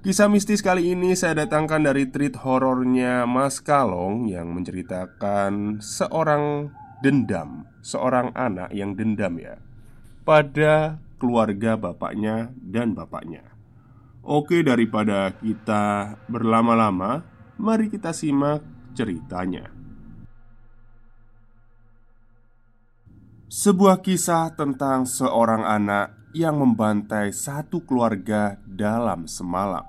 Kisah mistis kali ini saya datangkan dari treat horornya Mas Kalong yang menceritakan seorang dendam, seorang anak yang dendam ya pada keluarga bapaknya dan bapaknya. Oke, daripada kita berlama-lama, mari kita simak ceritanya. Sebuah kisah tentang seorang anak yang membantai satu keluarga dalam semalam.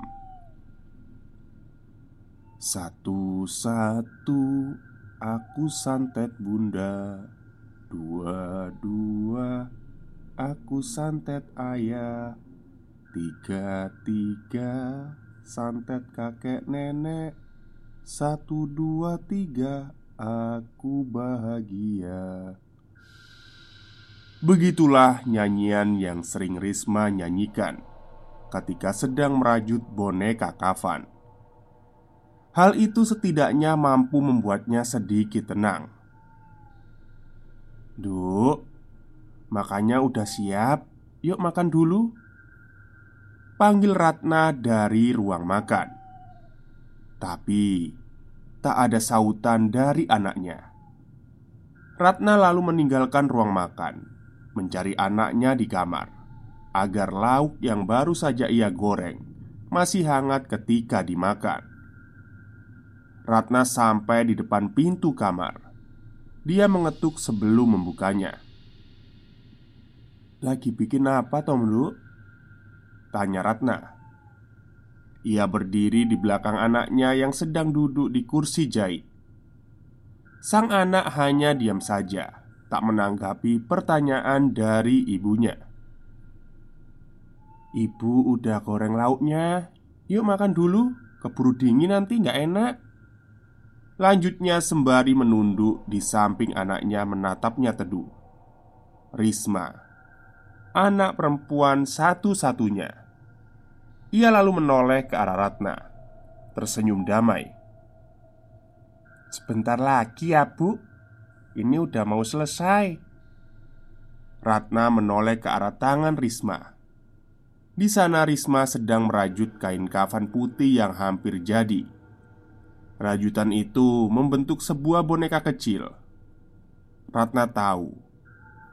Satu-satu aku santet bunda. Dua-dua aku santet ayah. Tiga-tiga santet kakek nenek. Satu, dua, tiga aku bahagia Begitulah nyanyian yang sering Risma nyanyikan ketika sedang merajut boneka kafan. Hal itu setidaknya mampu membuatnya sedikit tenang. Duk, makanya udah siap. Yuk makan dulu. Panggil Ratna dari ruang makan. Tapi tak ada sautan dari anaknya. Ratna lalu meninggalkan ruang makan mencari anaknya di kamar agar lauk yang baru saja ia goreng masih hangat ketika dimakan. Ratna sampai di depan pintu kamar. Dia mengetuk sebelum membukanya. "Lagi bikin apa, Tom Lu?" tanya Ratna. Ia berdiri di belakang anaknya yang sedang duduk di kursi jahit. Sang anak hanya diam saja tak menanggapi pertanyaan dari ibunya. Ibu udah goreng lauknya Yuk makan dulu Keburu dingin nanti nggak enak. Lanjutnya sembari menunduk di samping anaknya menatapnya teduh. Risma Anak perempuan satu-satunya. Ia lalu menoleh ke arah Ratna Tersenyum damai. Sebentar lagi ya bu ini udah mau selesai. Ratna menoleh ke arah tangan Risma. Di sana Risma sedang merajut kain kafan putih yang hampir jadi. Rajutan itu membentuk sebuah boneka kecil. Ratna tahu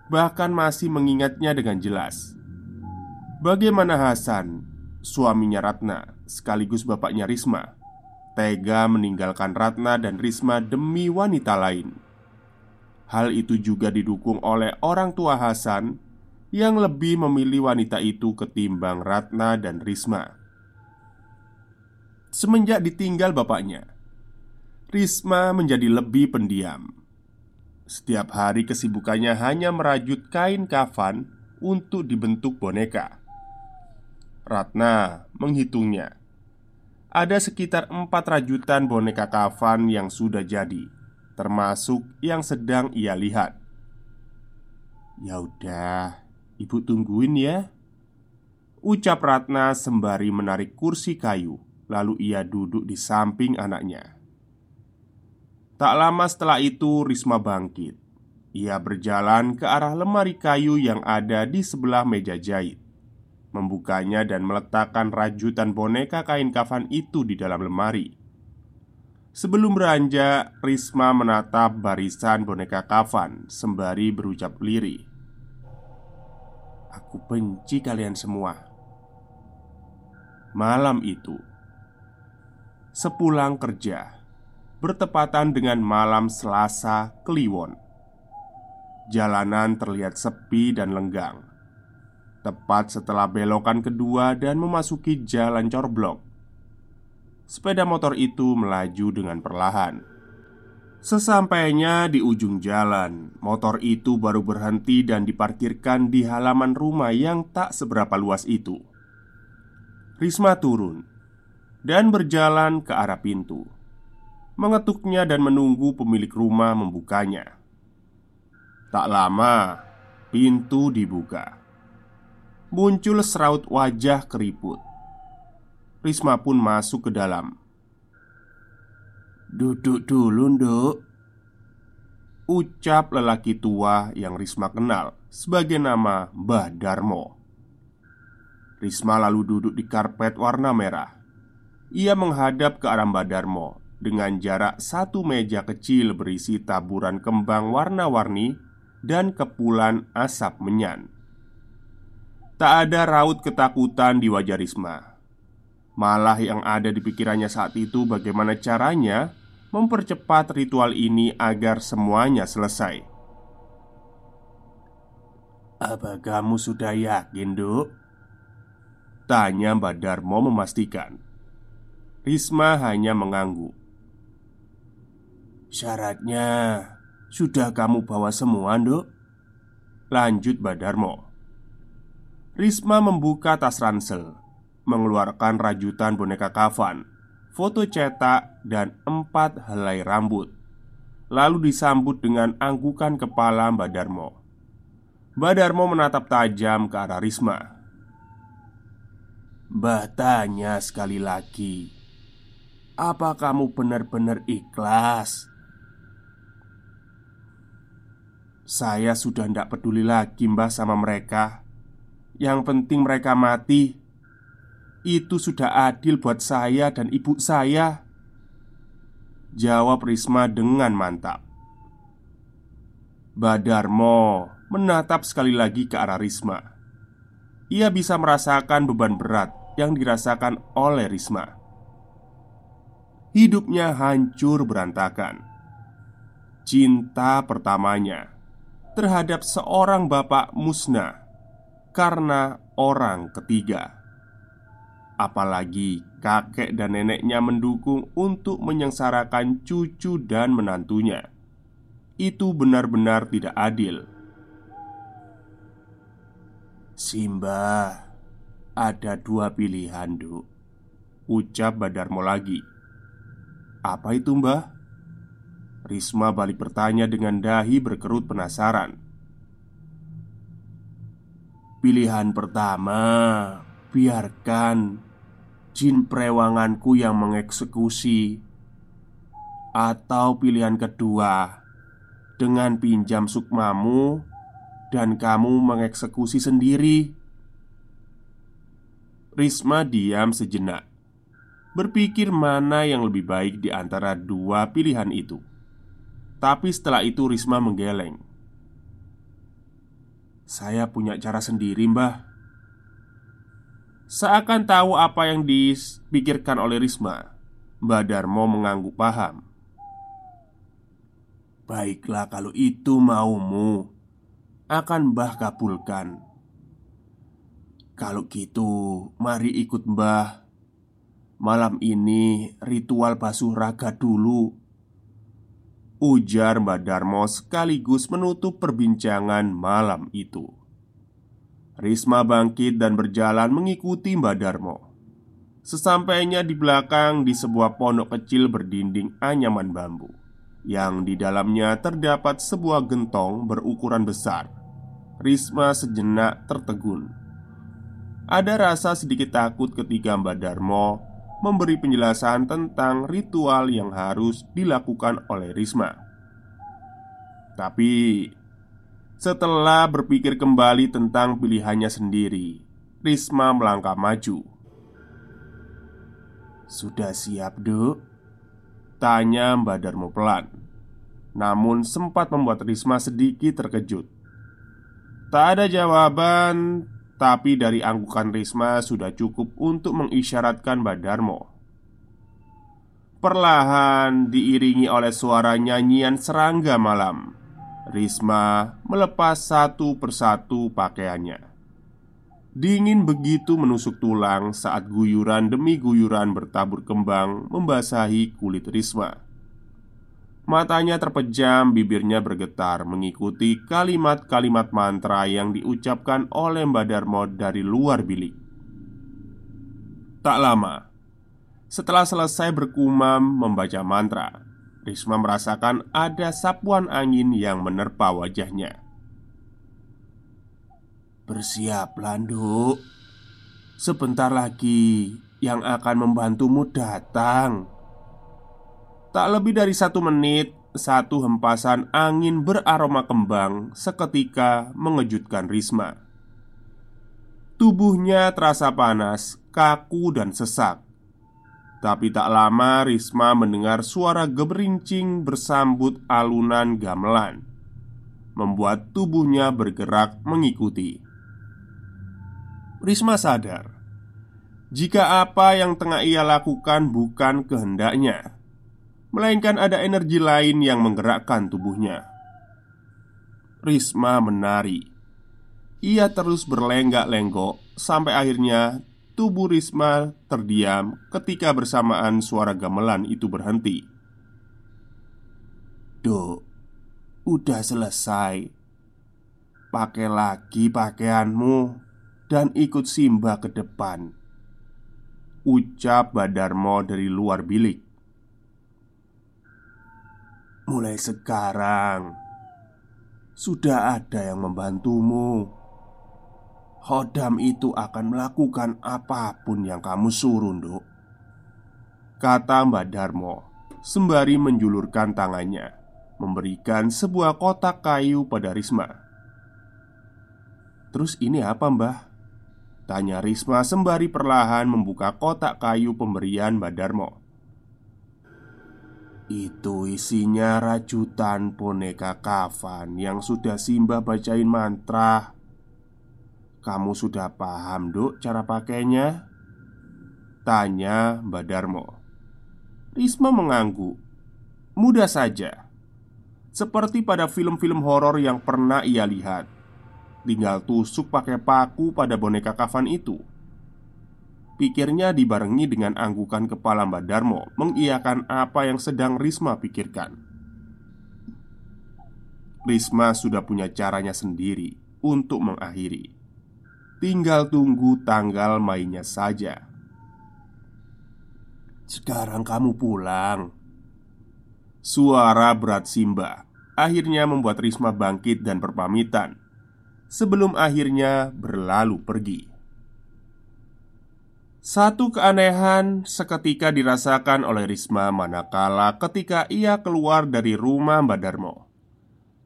Bahkan masih mengingatnya dengan jelas. Bagaimana Hasan, suaminya Ratna, sekaligus bapaknya Risma Tega meninggalkan Ratna dan Risma demi wanita lain Hal itu juga didukung oleh orang tua Hasan yang lebih memilih wanita itu ketimbang Ratna dan Risma. Semenjak ditinggal bapaknya, Risma menjadi lebih pendiam. Setiap hari kesibukannya hanya merajut kain kafan untuk dibentuk boneka. Ratna menghitungnya. Ada sekitar empat rajutan boneka kafan yang sudah jadi termasuk yang sedang ia lihat. "Ya udah, ibu tungguin ya," ucap Ratna sembari menarik kursi kayu, lalu ia duduk di samping anaknya. Tak lama setelah itu, Risma bangkit. Ia berjalan ke arah lemari kayu yang ada di sebelah meja jahit, membukanya dan meletakkan rajutan boneka kain kafan itu di dalam lemari. Sebelum beranjak, Risma menatap barisan boneka kafan sembari berucap lirih. Aku benci kalian semua. Malam itu, sepulang kerja, bertepatan dengan malam Selasa Kliwon. Jalanan terlihat sepi dan lenggang. Tepat setelah belokan kedua dan memasuki jalan corblok, sepeda motor itu melaju dengan perlahan. Sesampainya di ujung jalan, motor itu baru berhenti dan diparkirkan di halaman rumah yang tak seberapa luas itu. Risma turun dan berjalan ke arah pintu, mengetuknya dan menunggu pemilik rumah membukanya. Tak lama, pintu dibuka. Muncul seraut wajah keriput. Risma pun masuk ke dalam. "Duduk dulu, Nduk." Ucap lelaki tua yang Risma kenal sebagai nama Mbah Darmo. Risma lalu duduk di karpet warna merah. Ia menghadap ke arah Mbak Darmo dengan jarak satu meja kecil berisi taburan kembang warna-warni dan kepulan asap menyan. Tak ada raut ketakutan di wajah Risma. Malah yang ada di pikirannya saat itu bagaimana caranya mempercepat ritual ini agar semuanya selesai. Apa kamu sudah yakin, Duk? Tanya Mbak Darmo memastikan Risma hanya mengangguk Syaratnya Sudah kamu bawa semua, dok? Lanjut Mbak Darmo Risma membuka tas ransel Mengeluarkan rajutan boneka kafan Foto cetak dan empat helai rambut. Lalu disambut dengan anggukan kepala Mbak Darmo. Mbak Darmo menatap tajam ke arah Risma. Mbah tanya sekali lagi Apa kamu benar-benar ikhlas? Saya sudah tidak peduli lagi mbah sama mereka. Yang penting mereka mati Itu sudah adil buat saya dan ibu saya Jawab Risma dengan mantap Badarmo menatap sekali lagi ke arah Risma ia bisa merasakan beban berat yang dirasakan oleh Risma. Hidupnya hancur berantakan. Cinta pertamanya terhadap seorang bapak musnah karena orang ketiga. Apalagi kakek dan neneknya mendukung untuk menyengsarakan cucu dan menantunya. Itu benar-benar tidak adil Simba, ada dua pilihan, Duk. Ucap Badarmo lagi. Apa itu, Mbah? Risma balik bertanya dengan dahi berkerut penasaran. Pilihan pertama, biarkan jin prewanganku yang mengeksekusi. Atau pilihan kedua, dengan pinjam sukmamu dan kamu mengeksekusi sendiri. Risma diam sejenak, berpikir mana yang lebih baik di antara dua pilihan itu. Tapi setelah itu, Risma menggeleng. "Saya punya cara sendiri, Mbah." Seakan tahu apa yang dipikirkan oleh Risma, Mbah Darmo mengangguk paham. Baiklah, kalau itu maumu akan Mbah kabulkan. Kalau gitu, mari ikut Mbah. Malam ini ritual basuh raga dulu. Ujar Mbah Darmo sekaligus menutup perbincangan malam itu. Risma bangkit dan berjalan mengikuti Mbah Darmo. Sesampainya di belakang di sebuah pondok kecil berdinding anyaman bambu yang di dalamnya terdapat sebuah gentong berukuran besar Risma sejenak tertegun. Ada rasa sedikit takut ketika Mbak Darmo memberi penjelasan tentang ritual yang harus dilakukan oleh Risma. Tapi setelah berpikir kembali tentang pilihannya sendiri, Risma melangkah maju. "Sudah siap, Duk?" tanya Mbak Darmo pelan. Namun sempat membuat Risma sedikit terkejut Tak ada jawaban, tapi dari anggukan Risma sudah cukup untuk mengisyaratkan Badarmo. Perlahan diiringi oleh suara nyanyian serangga malam, Risma melepas satu persatu pakaiannya. Dingin begitu menusuk tulang saat guyuran demi guyuran bertabur kembang membasahi kulit Risma. Matanya terpejam, bibirnya bergetar mengikuti kalimat-kalimat mantra yang diucapkan oleh Mbak Darmo dari luar bilik. Tak lama setelah selesai berkumam membaca mantra, Risma merasakan ada sapuan angin yang menerpa wajahnya. Bersiaplah, Nduk. Sebentar lagi yang akan membantumu datang. Tak lebih dari satu menit, satu hempasan angin beraroma kembang seketika mengejutkan Risma. Tubuhnya terasa panas, kaku, dan sesak. Tapi tak lama Risma mendengar suara geberincing bersambut alunan gamelan Membuat tubuhnya bergerak mengikuti. Risma sadar Jika apa yang tengah ia lakukan bukan kehendaknya Melainkan ada energi lain yang menggerakkan tubuhnya. Risma menari. Ia terus berlenggak-lenggok Sampai akhirnya Tubuh Risma terdiam ketika bersamaan suara gamelan itu berhenti. Dok, udah selesai. Pakai lagi pakaianmu dan ikut Simba ke depan. Ucap Badarmo dari luar bilik. Mulai sekarang sudah ada yang membantumu. Hodam itu akan melakukan apa pun yang kamu suruh, Nduk. Kata Mbak Darmo Sembari menjulurkan tangannya Memberikan sebuah kotak kayu pada Risma. Terus ini apa mbah? Tanya Risma sembari perlahan membuka kotak kayu pemberian Mbak Darmo. Itu isinya rajutan boneka kafan yang sudah Simba bacain mantra kamu sudah paham, Duk, cara pakainya? Tanya Mbak Darmo. Risma mengangguk. Mudah saja. Seperti pada film-film horor yang pernah ia lihat. Tinggal tusuk pakai paku pada boneka kafan itu. Pikirnya dibarengi dengan anggukan kepala Mbak Darmo Mengiyakan apa yang sedang Risma pikirkan. Risma sudah punya caranya sendiri untuk mengakhiri Tinggal tunggu tanggal mainnya saja. Sekarang kamu pulang. Suara berat Simba akhirnya membuat Risma bangkit dan berpamitan sebelum akhirnya berlalu pergi. Satu keanehan seketika dirasakan oleh Risma manakala ketika ia keluar dari rumah Mbak Darmo.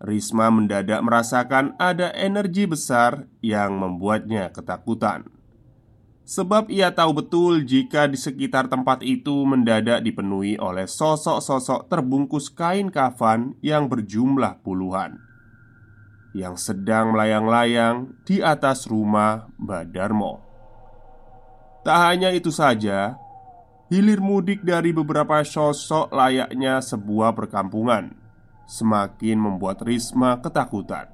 Risma mendadak merasakan ada energi besar yang membuatnya ketakutan. Sebab ia tahu betul jika di sekitar tempat itu mendadak dipenuhi oleh sosok-sosok terbungkus kain kafan yang berjumlah puluhan yang sedang melayang-layang di atas rumah Badarmo. Tak hanya itu saja, hilir mudik dari beberapa sosok layaknya sebuah perkampungan semakin membuat Risma ketakutan.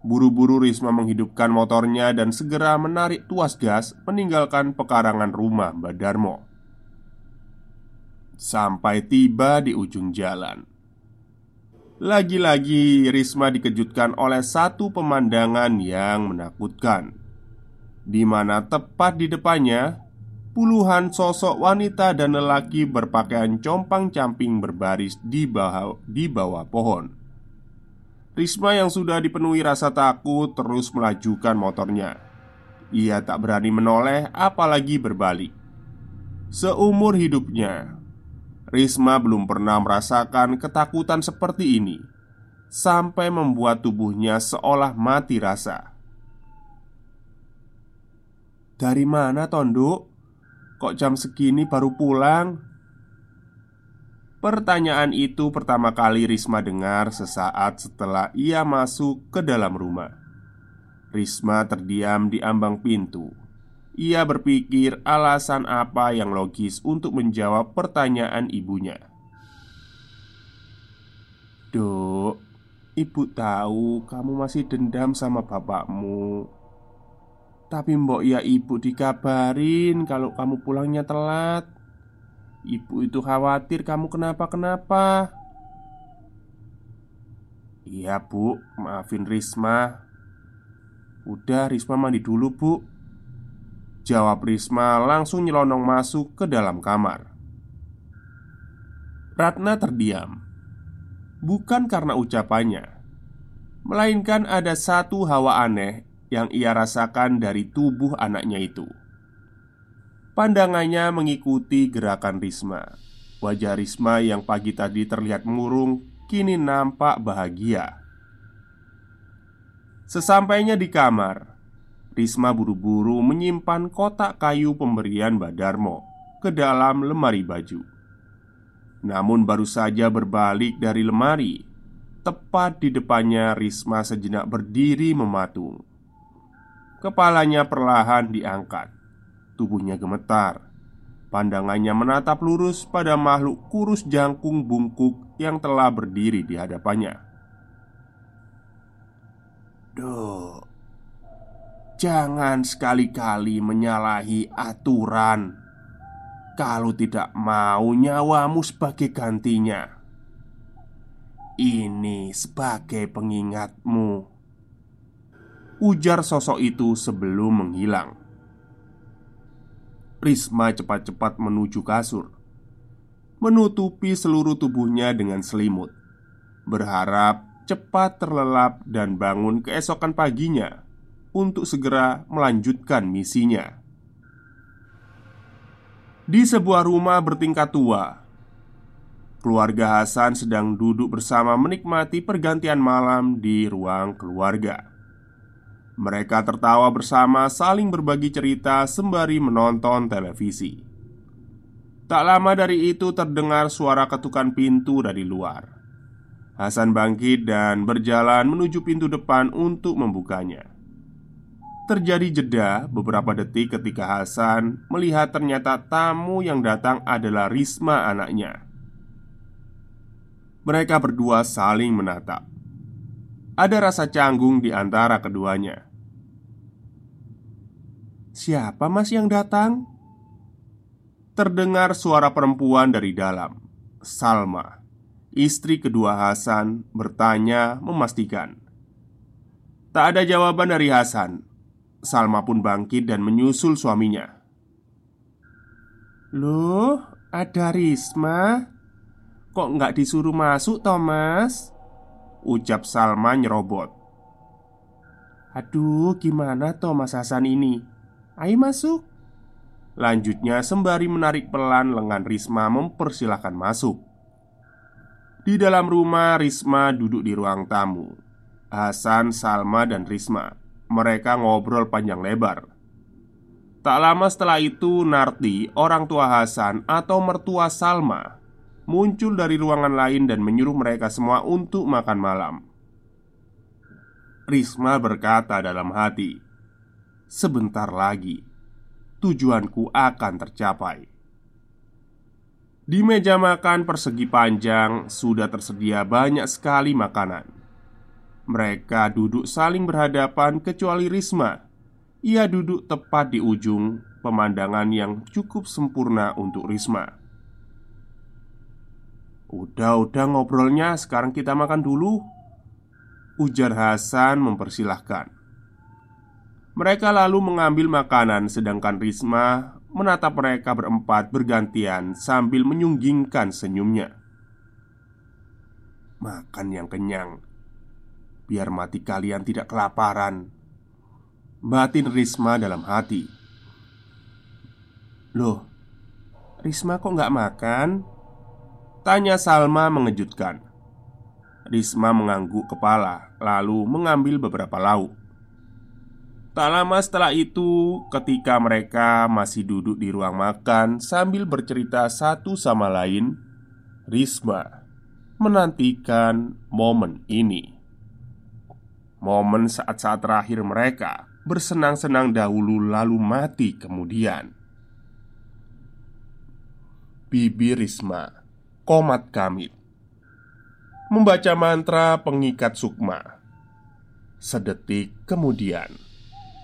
Buru-buru Risma menghidupkan motornya dan segera menarik tuas gas meninggalkan pekarangan rumah Mbak Darmo. Sampai tiba di ujung jalan. Lagi-lagi Risma dikejutkan oleh satu pemandangan yang menakutkan di mana tepat di depannya Puluhan sosok wanita dan lelaki berpakaian compang-camping berbaris di bawah, di bawah pohon. Risma yang sudah dipenuhi rasa takut terus melajukan motornya. Ia tak berani menoleh, apalagi berbalik. Seumur hidupnya, Risma belum pernah merasakan ketakutan seperti ini sampai membuat tubuhnya seolah mati rasa. Dari mana, Tonduk? Kok jam segini baru pulang? Pertanyaan itu pertama kali Risma dengar sesaat setelah ia masuk ke dalam rumah. Risma terdiam di ambang pintu. Ia berpikir alasan apa yang logis untuk menjawab pertanyaan ibunya. Dok, ibu tahu kamu masih dendam sama bapakmu. Tapi mbok ya ibu dikabarin kalau kamu pulangnya telat. Ibu itu khawatir kamu kenapa-kenapa. Iya bu, maafin Risma. Udah Risma mandi dulu bu. Jawab Risma langsung nyelonong masuk ke dalam kamar. Ratna terdiam. Bukan karena ucapannya Melainkan ada satu hawa aneh yang ia rasakan dari tubuh anaknya itu Pandangannya mengikuti gerakan Risma Wajah Risma yang pagi tadi terlihat murung Kini nampak bahagia Sesampainya di kamar Risma buru-buru menyimpan kotak kayu pemberian Badarmo ke dalam lemari baju. Namun baru saja berbalik dari lemari, tepat di depannya Risma sejenak berdiri mematung. Kepalanya perlahan diangkat, tubuhnya gemetar. Pandangannya menatap lurus pada makhluk kurus jangkung bungkuk yang telah berdiri di hadapannya. Duh, Jangan sekali-kali menyalahi aturan Kalau tidak mau nyawamu sebagai gantinya Ini sebagai pengingatmu Ujar sosok itu sebelum menghilang Risma cepat-cepat menuju kasur Menutupi seluruh tubuhnya dengan selimut Berharap cepat terlelap dan bangun keesokan paginya untuk segera melanjutkan misinya. Di sebuah rumah bertingkat tua, keluarga Hasan sedang duduk bersama menikmati pergantian malam di ruang keluarga. Mereka tertawa bersama, saling berbagi cerita sembari menonton televisi. Tak lama dari itu terdengar suara ketukan pintu dari luar. Hasan bangkit dan berjalan menuju pintu depan untuk membukanya. Terjadi jeda beberapa detik ketika Hasan melihat ternyata tamu yang datang adalah Risma anaknya. Mereka berdua saling menatap. Ada rasa canggung di antara keduanya. "Siapa mas yang datang?" Terdengar suara perempuan dari dalam. Salma, istri kedua Hasan, bertanya memastikan. Tak ada jawaban dari Hasan. Salma pun bangkit dan menyusul suaminya. Loh, ada Risma? Kok nggak disuruh masuk, Thomas? Ucap Salma nyerobot. Aduh, gimana Thomas Hasan ini? Ayo masuk. Lanjutnya sembari menarik pelan lengan Risma mempersilahkan masuk. Di dalam rumah Risma duduk di ruang tamu. Hasan, Salma, dan Risma. Mereka ngobrol panjang lebar. Tak lama setelah itu, Narti, orang tua Hasan atau mertua Salma, muncul dari ruangan lain dan menyuruh mereka semua untuk makan malam. Risma berkata dalam hati, "Sebentar lagi tujuanku akan tercapai." Di meja makan persegi panjang sudah tersedia banyak sekali makanan. Mereka duduk saling berhadapan kecuali Risma Ia duduk tepat di ujung pemandangan yang cukup sempurna untuk Risma Udah-udah ngobrolnya, sekarang kita makan dulu. Ujar Hasan mempersilahkan. Mereka lalu mengambil makanan sedangkan Risma menatap mereka berempat bergantian sambil menyunggingkan senyumnya. Makan yang kenyang Biar mati kalian tidak kelaparan. Batin Risma dalam hati. Loh Risma kok nggak makan? Tanya Salma mengejutkan. Risma mengangguk kepala Lalu mengambil beberapa lauk. Tak lama setelah itu, ketika mereka masih duduk di ruang makan sambil bercerita satu sama lain, Risma menantikan momen ini. Momen saat-saat terakhir mereka bersenang-senang dahulu lalu mati kemudian. Bibi Risma Komat Kamit Membaca mantra pengikat sukma. Sedetik kemudian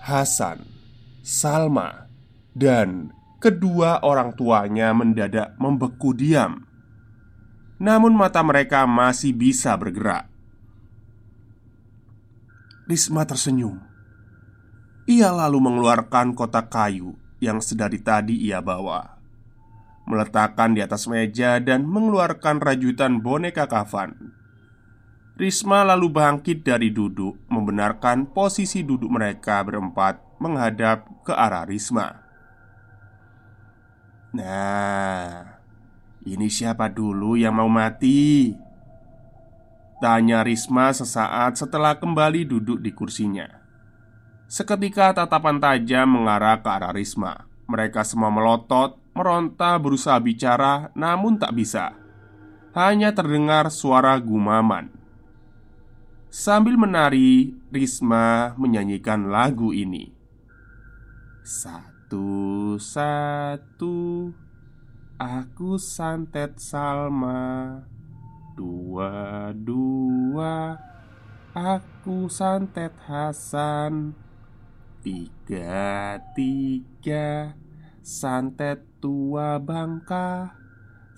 Hasan, Salma, dan kedua orang tuanya mendadak membeku diam. Namun mata mereka masih bisa bergerak. Risma tersenyum. Ia lalu mengeluarkan kotak kayu yang sedari tadi ia bawa Meletakkan di atas meja dan mengeluarkan rajutan boneka kafan. Risma lalu bangkit dari duduk Membenarkan posisi duduk mereka berempat Menghadap ke arah Risma. Nah Ini siapa dulu yang mau mati? Tanya Risma sesaat setelah kembali duduk di kursinya. Seketika tatapan tajam mengarah ke arah Risma. Mereka semua melotot, meronta berusaha bicara namun tak bisa. Hanya terdengar suara gumaman. Sambil menari, Risma menyanyikan lagu ini. Satu-satu Aku santet Salma. Dua-dua Aku santet Hasan. Tiga-tiga Santet tua bangka.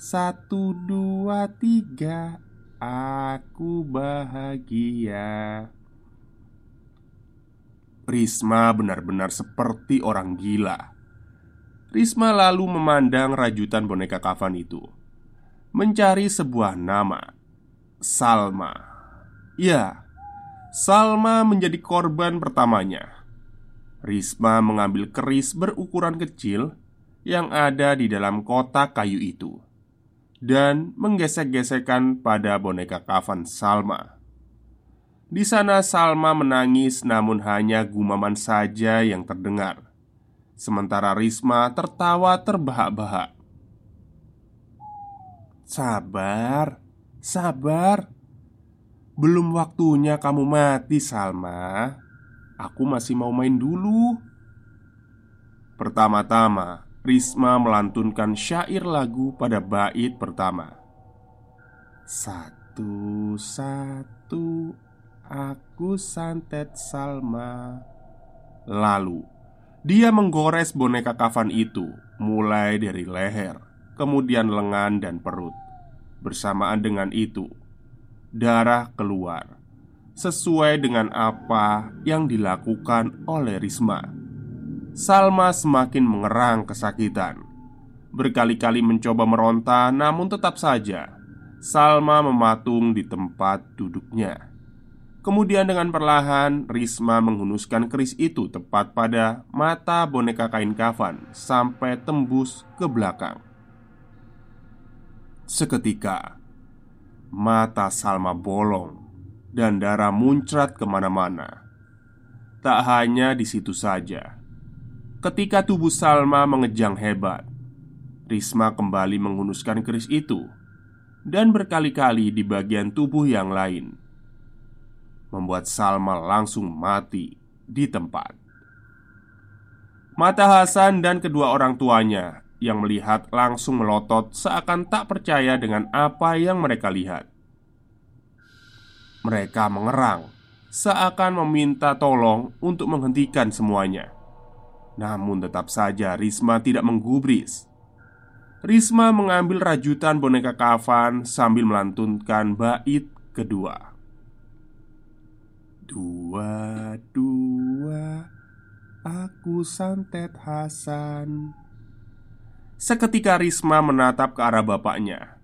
Satu, dua, tiga. Aku bahagia. Risma benar-benar seperti orang gila. Risma lalu memandang rajutan boneka kafan itu. Mencari sebuah nama. Salma. Ya, Salma menjadi korban pertamanya Risma mengambil keris berukuran kecil Yang ada di dalam kotak kayu itu Dan menggesek-gesekkan pada boneka kafan Salma. Di sana Salma menangis namun hanya gumaman saja yang terdengar Sementara Risma tertawa terbahak-bahak. Sabar, sabar. Belum waktunya kamu mati Salma Aku masih mau main dulu. Pertama-tama Risma melantunkan syair lagu pada bait pertama. Satu-satu Aku santet Salma. Lalu dia menggores boneka kafan itu mulai dari leher, kemudian lengan dan perut. Bersamaan dengan itu, darah keluar sesuai dengan apa yang dilakukan oleh Risma. Salma semakin mengerang kesakitan. Berkali-kali mencoba meronta, namun tetap saja Salma mematung di tempat duduknya. Kemudian dengan perlahan Risma menghunuskan keris itu tepat pada mata boneka kain kafan Sampai tembus ke belakang Seketika Mata Salma bolong Dan darah muncrat ke mana-mana Tak hanya di situ saja Ketika tubuh Salma mengejang hebat Risma kembali menghunuskan keris itu Dan berkali-kali di bagian tubuh yang lain membuat Salma langsung mati di tempat. Mata Hasan dan kedua orang tuanya yang melihat langsung melotot seakan tak percaya dengan apa yang mereka lihat. Mereka mengerang, seakan meminta tolong untuk menghentikan semuanya. Namun, tetap saja Risma tidak menggubris. Risma mengambil rajutan boneka kafan sambil melantunkan bait kedua. Dua, dua Aku santet Hasan Seketika Risma menatap ke arah bapaknya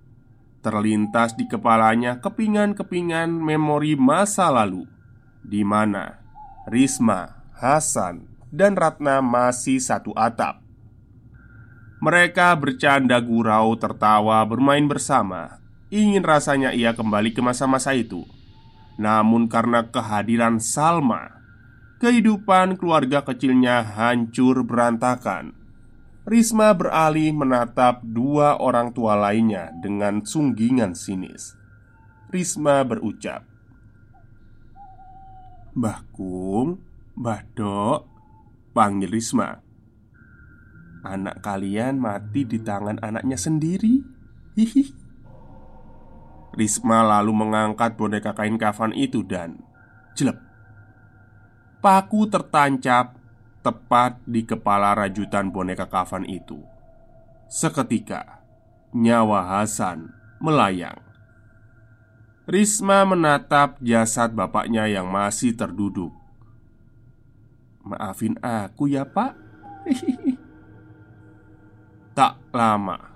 Terlintas di kepalanya kepingan-kepingan memori masa lalu di mana Risma, Hasan, dan Ratna masih satu atap. Mereka bercanda gurau, tertawa, bermain bersama Ingin rasanya ia kembali ke masa-masa itu. Namun karena kehadiran Salma Kehidupan keluarga kecilnya hancur berantakan Risma beralih menatap dua orang tua lainnya dengan sunggingan sinis. Risma berucap Mbah Kung, Mbah Dok Panggil Risma. Anak kalian mati di tangan anaknya sendiri? Hihi Risma lalu mengangkat boneka kain kafan itu dan jelek. Paku tertancap tepat di kepala rajutan boneka kafan itu. Seketika, nyawa Hasan melayang. Risma menatap jasad bapaknya yang masih terduduk. "Maafin aku ya, Pak." lama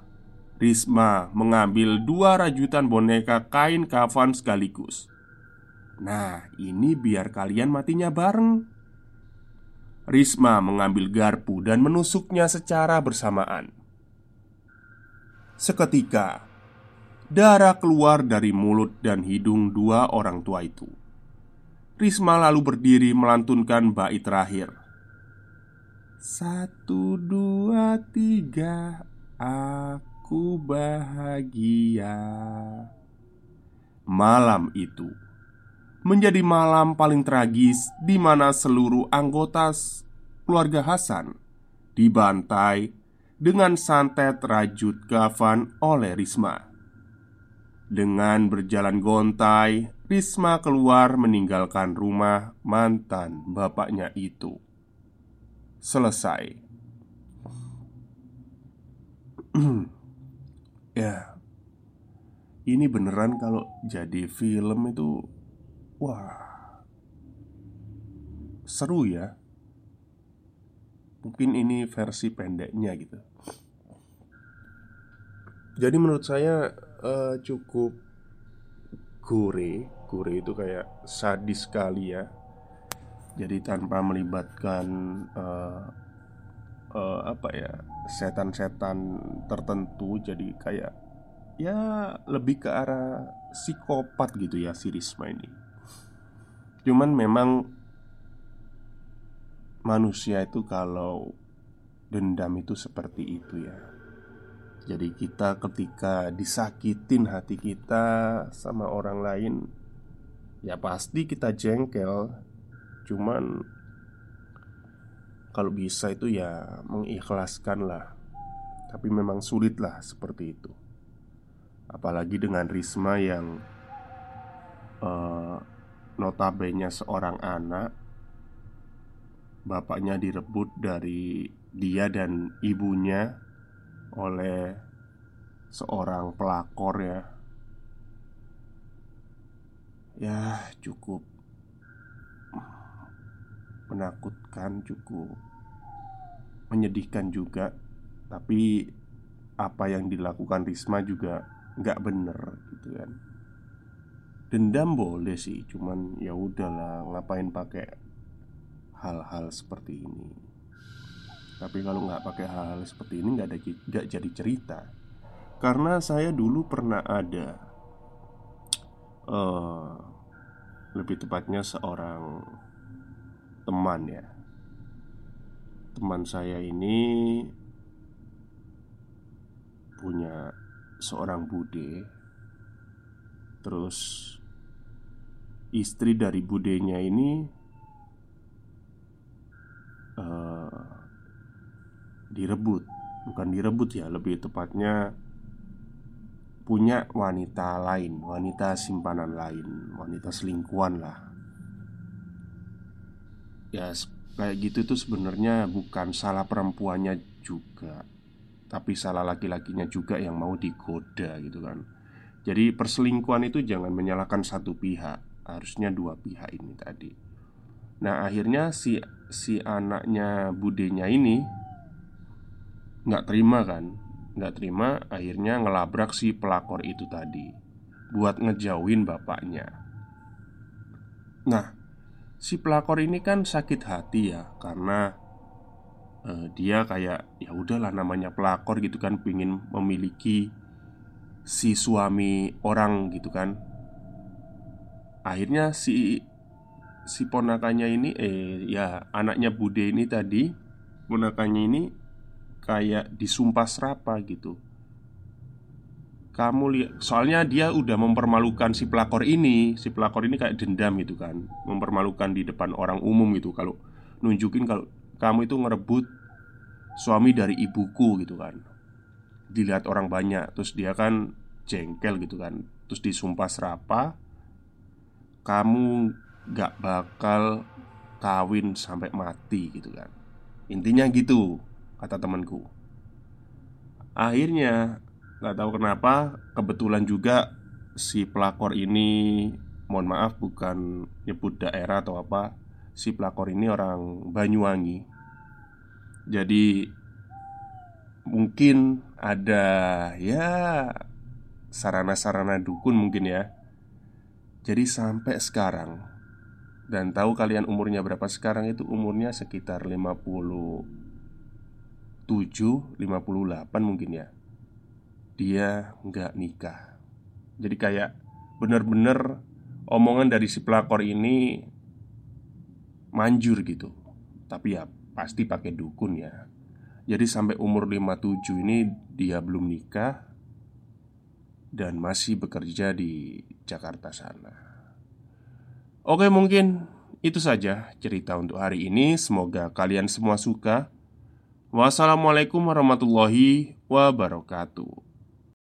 Risma mengambil dua rajutan boneka kain kafan sekaligus Nah ini biar kalian matinya bareng Risma mengambil garpu dan menusuknya secara bersamaan. Seketika Darah keluar dari mulut dan hidung dua orang tua itu. Risma lalu berdiri melantunkan bait terakhir. Satu, dua, tiga Aku bahagia. Malam itu Menjadi malam paling tragis di mana seluruh anggota keluarga Hasan Dibantai dengan santet rajut kafan oleh Risma. Dengan berjalan gontai Risma keluar meninggalkan rumah mantan bapaknya itu. Selesai. Ya, ini beneran kalau jadi film itu, wah, seru ya. Mungkin ini versi pendeknya gitu. Jadi menurut saya uh, cukup gore, gore itu kayak sadis sekali ya. Jadi tanpa melibatkan uh, uh, apa ya setan-setan tertentu jadi kayak ya lebih ke arah psikopat gitu ya si Risma ini. Cuman memang manusia itu kalau dendam itu seperti itu ya. Jadi kita ketika disakitin hati kita sama orang lain Ya pasti kita jengkel. Cuman kalau bisa itu ya mengikhlaskan lah. Tapi memang sulit lah seperti itu. Apalagi dengan Risma yang uh, Notabene seorang anak Bapaknya direbut dari dia dan ibunya Oleh seorang pelakor ya. Ya cukup menakutkan cukup menyedihkan juga. Tapi apa yang dilakukan Risma juga nggak bener gitu kan Dendam boleh sih Cuman ya udahlah ngapain pakai hal-hal seperti ini? Tapi kalau nggak pakai hal-hal seperti ini nggak ada nggak jadi cerita. Karena saya dulu pernah ada uh, Lebih tepatnya seorang teman ya. Teman saya ini Punya seorang bude Terus Istri dari budenya ini uh, Direbut. Bukan direbut ya Lebih tepatnya Punya wanita lain Wanita simpanan lain Wanita selingkuhan lah. Ya kayak gitu tuh sebenarnya bukan salah perempuannya juga tapi salah laki-lakinya juga yang mau digoda gitu kan. Jadi perselingkuhan itu jangan menyalahkan satu pihak harusnya dua pihak ini tadi. Nah akhirnya si si anaknya budenya ini nggak terima kan? Nggak terima akhirnya ngelabrak si pelakor itu tadi buat ngejauhin bapaknya. Nah si pelakor ini kan sakit hati ya karena uh, dia kayak ya udahlah namanya pelakor gitu kan pingin memiliki si suami orang gitu kan akhirnya si si ponakannya ini eh ya anaknya bude ini tadi ponakannya ini kayak disumpah serapa gitu. Kamu lihat soalnya dia udah mempermalukan si pelakor ini si pelakor ini kayak dendam gitu kan mempermalukan di depan orang umum gitu. Kalau nunjukin kalau kamu itu ngerebut suami dari ibuku gitu kan. Dilihat orang banyak terus dia kan jengkel gitu kan terus disumpah serapa kamu gak bakal kawin sampai mati gitu kan. Intinya gitu kata temanku. Akhirnya Gak tahu kenapa Kebetulan juga Si pelakor ini Mohon maaf bukan nyebut daerah atau apa Si pelakor ini orang Banyuwangi. Jadi Mungkin ada ya sarana-sarana dukun mungkin ya. Jadi sampai sekarang dan tahu kalian umurnya berapa sekarang itu umurnya sekitar 57 58 mungkin ya. Dia nggak nikah. Jadi kayak bener-bener omongan dari si pelakor ini manjur gitu. Tapi ya pasti pakai dukun ya. Jadi sampai umur 57 ini dia belum nikah dan masih bekerja di Jakarta sana. Oke, mungkin itu saja cerita untuk hari ini. Semoga kalian semua suka. Wassalamualaikum warahmatullahi wabarakatuh.